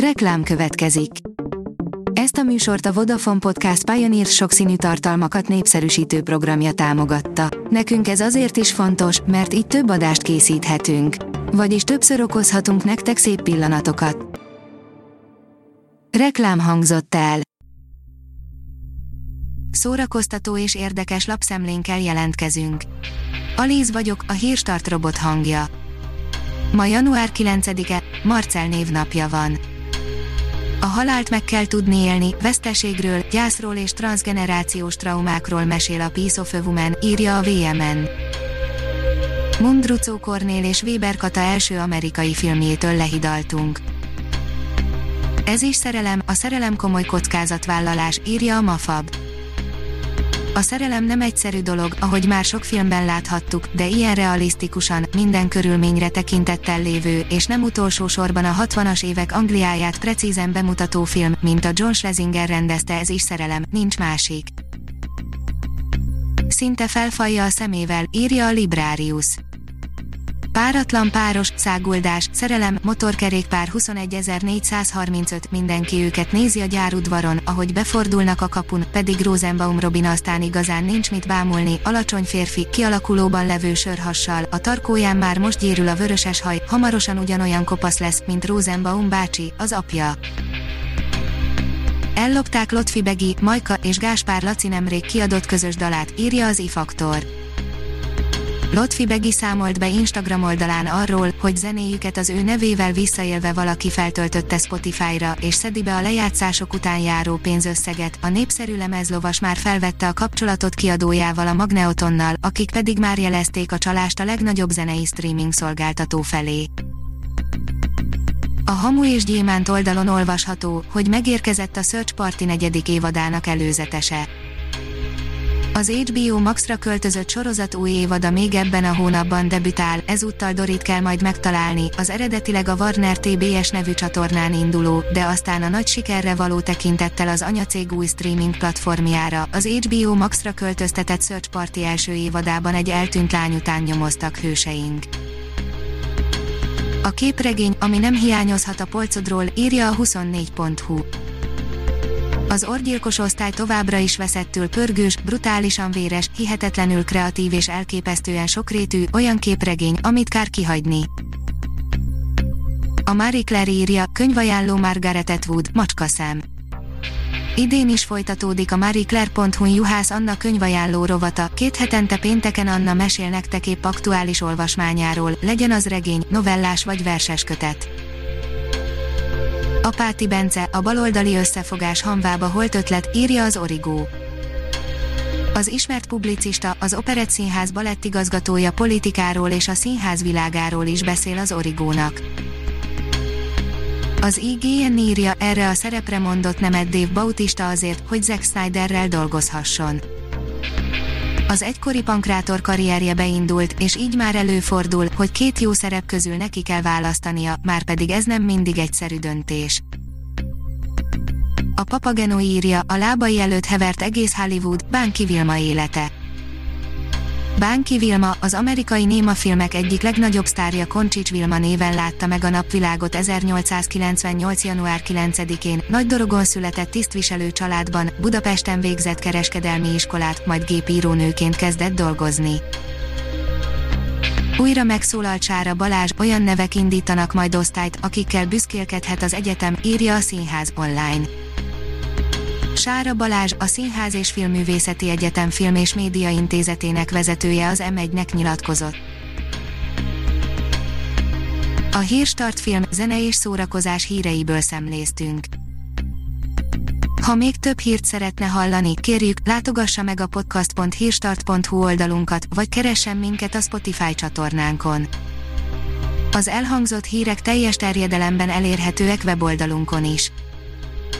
Reklám következik. Ezt a műsort a Vodafone Podcast Pioneer sokszínű tartalmakat népszerűsítő programja támogatta. Nekünk ez azért is fontos, mert így több adást készíthetünk. Vagyis többször okozhatunk nektek szép pillanatokat. Reklám hangzott el. Szórakoztató és érdekes lapszemlénkkel jelentkezünk. Alíz vagyok, a hírstart robot hangja. Ma január 9-e, Marcel névnapja van. A halált meg kell tudni élni, veszteségről, gyászról és transgenerációs traumákról mesél a Peace of a Woman, írja a VMN. Mundrucó Kornél és Weber Kata első amerikai filmjétől lehidaltunk. Ez is szerelem, a szerelem komoly kockázatvállalás, írja a Mafab. A szerelem nem egyszerű dolog, ahogy már sok filmben láthattuk, de ilyen realisztikusan, minden körülményre tekintettel lévő, és nem utolsó sorban a 60-as évek Angliáját precízen bemutató film, mint a John Schlesinger rendezte ez is szerelem, nincs másik. Szinte felfalja a szemével, írja a Librarius. Páratlan páros, száguldás, szerelem, motorkerékpár 21435 mindenki őket nézi a gyárudvaron, ahogy befordulnak a kapun, pedig Rosenbaum Robin aztán igazán nincs mit bámulni, alacsony férfi, kialakulóban levő sörhassal, a tarkóján már most gyérül a vöröses haj, hamarosan ugyanolyan kopasz lesz, mint Rosenbaum bácsi, az apja. Ellopták Lotfi Begi, Majka és Gáspár Laci nemrég kiadott közös dalát, írja az ifaktor. Begi számolt be Instagram oldalán arról, hogy zenéjüket az ő nevével visszaélve valaki feltöltötte Spotify-ra, és szedi be a lejátszások után járó pénzösszeget. A népszerű lemezlovas már felvette a kapcsolatot kiadójával a Magneotonnal, akik pedig már jelezték a csalást a legnagyobb zenei streaming szolgáltató felé. A Hamu és Gyémánt oldalon olvasható, hogy megérkezett a Search Party negyedik évadának előzetese. Az HBO Max-ra költözött sorozat új évada még ebben a hónapban debütál, ezúttal Dorit kell majd megtalálni, az eredetileg a Warner TBS nevű csatornán induló, de aztán a nagy sikerre való tekintettel az anyacég új streaming platformjára, az HBO Max-ra költöztetett Search Party első évadában egy eltűnt lány után nyomoztak hőseink. A képregény, ami nem hiányozhat a polcodról, írja a 24.hu. Az orgyilkos osztály továbbra is veszettül pörgős, brutálisan véres, hihetetlenül kreatív és elképesztően sokrétű, olyan képregény, amit kár kihagyni. A Marie Claire írja, könyvajánló Margaret Atwood, macskaszem. Idén is folytatódik a marieclaire.hu Juhász Anna könyvajánló rovata, két hetente pénteken Anna mesél nektek épp aktuális olvasmányáról, legyen az regény, novellás vagy verses kötet. Apáti Bence, a baloldali összefogás hamvába holt ötlet, írja az Origó. Az ismert publicista, az Operett Színház balettigazgatója politikáról és a színház világáról is beszél az Origónak. Az IGN írja, erre a szerepre mondott nemet Dave Bautista azért, hogy Zack Snyderrel dolgozhasson. Az egykori pankrátor karrierje beindult, és így már előfordul, hogy két jó szerep közül neki kell választania, már pedig ez nem mindig egyszerű döntés. A Papageno írja, a lábai előtt hevert egész Hollywood, Bánki Vilma élete. Bánki Vilma, az amerikai némafilmek egyik legnagyobb sztárja Koncsics Vilma néven látta meg a napvilágot 1898. január 9-én, Nagy Dorogon született tisztviselő családban, Budapesten végzett kereskedelmi iskolát, majd gépírónőként kezdett dolgozni. Újra megszólalt Sára Balázs, olyan nevek indítanak majd osztályt, akikkel büszkélkedhet az egyetem, írja a Színház online. Sára Balázs, a Színház és Filmművészeti Egyetem Film és Média Intézetének vezetője az M1-nek nyilatkozott. A Hírstart film, zene és szórakozás híreiből szemléztünk. Ha még több hírt szeretne hallani, kérjük, látogassa meg a podcast.hírstart.hu oldalunkat, vagy keressen minket a Spotify csatornánkon. Az elhangzott hírek teljes terjedelemben elérhetőek weboldalunkon is.